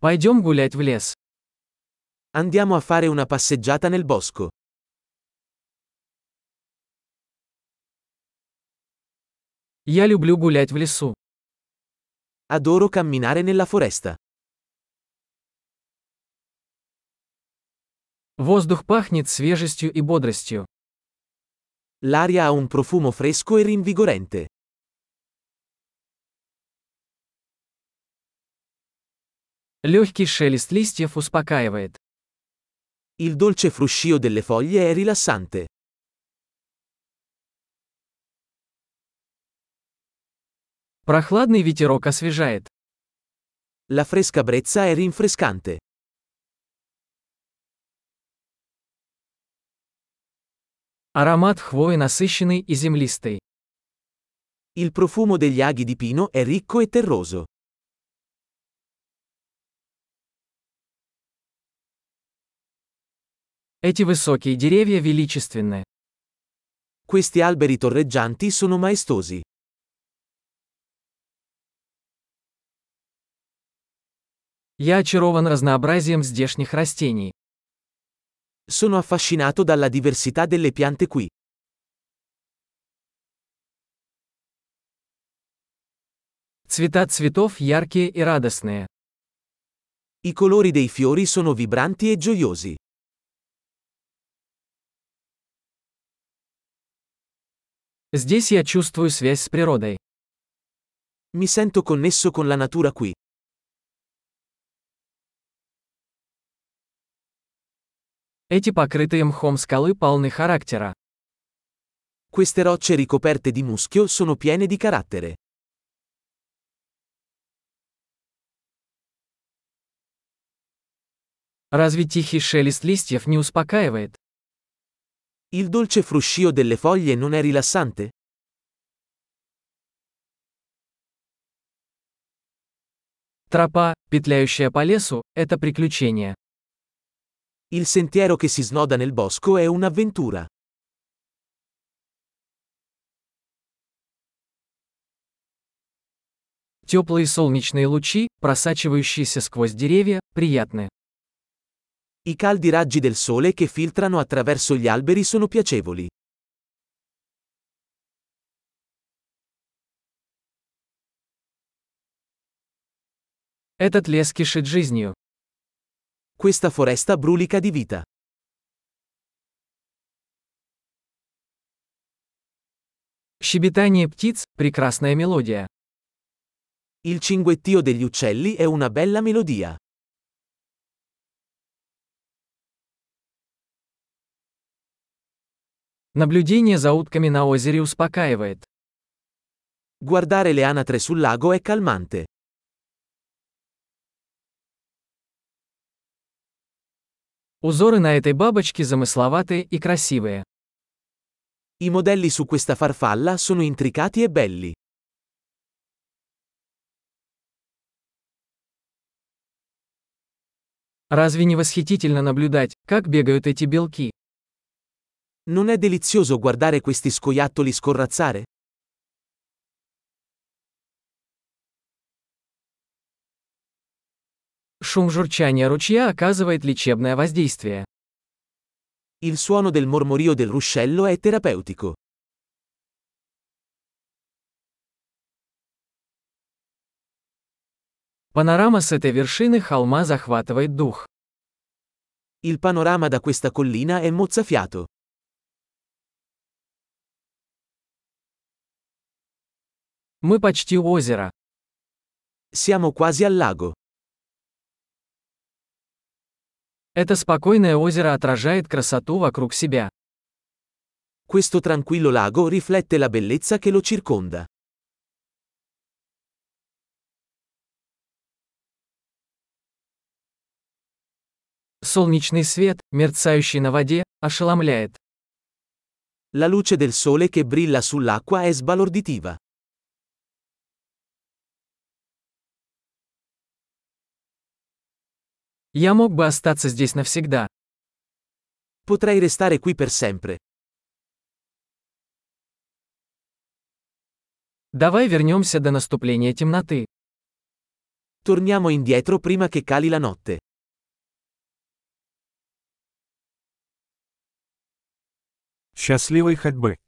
Пойдем гулять в лес. Andiamo a fare una passeggiata nel bosco. Я люблю гулять в лесу. Adoro camminare nella foresta. Воздух пахнет свежестью и бодростью. L'aria ha un profumo fresco e rinvigorente. Легкий шелест листьев успокаивает. Il dolce fruscio delle foglie è rilassante. Прохладный ветерок освежает. La fresca brezza è rinfrescante. Аромат хвои насыщенный и землистый. Il profumo degli aghi di pino è ricco e terroso. Эти высокие деревья величественны. Questi alberi torreggianti sono maestosi. Я очарован разнообразием здешних растений. Sono affascinato dalla diversità delle piante qui. Цвета цветов яркие и радостные. I colori dei fiori sono vibranti e gioiosi. Здесь я чувствую связь с природой. Mi sento connesso con la natura qui. Эти покрытые мхом скалы полны характера. Queste rocce ricoperte di muschio sono piene di carattere. Разве тихий шелест листьев не успокаивает? Il dolce fruscio delle foglie non è rilassante? Тропа, петляющая по лесу, это приключение. Il sentiero che si snoda nel bosco è un'avventura. Теплые солнечные лучи, просачивающиеся сквозь деревья, приятны. I caldi raggi del sole che filtrano attraverso gli alberi sono piacevoli. Этот лес кишит жизнью. Questa foresta brulica di vita. Щебетание птиц – прекрасная мелодия. Il cinguettio degli uccelli è una bella melodia. Наблюдение за утками на озере успокаивает. Guardare le anatre sul lago è calmante. Узоры на этой бабочке замысловатые и красивые. I modelli su questa farfalla sono intricati e belli. Разве не восхитительно наблюдать, как бегают эти белки? Non è delizioso guardare questi scoiattoli scorrazzare? Шум журчания ручья оказывает лечебное воздействие. Il suono del mormorio del ruscello è terapeutico. Панорама с этой вершины холма захватывает дух. Il panorama da questa collina è mozzafiato. Мы почти у озера. Siamo quasi al lago. Это спокойное озеро отражает красоту вокруг себя. Questo tranquillo lago riflette la bellezza che lo circonda. Солнечный свет, мерцающий на воде, ошеломляет. La luce del sole che brilla sull'acqua è sbalorditiva. Я мог бы остаться здесь навсегда. Potrei restare qui per sempre. Давай вернемся до наступления темноты. Torniamo indietro prima che cali la notte. Щасливої ходьби!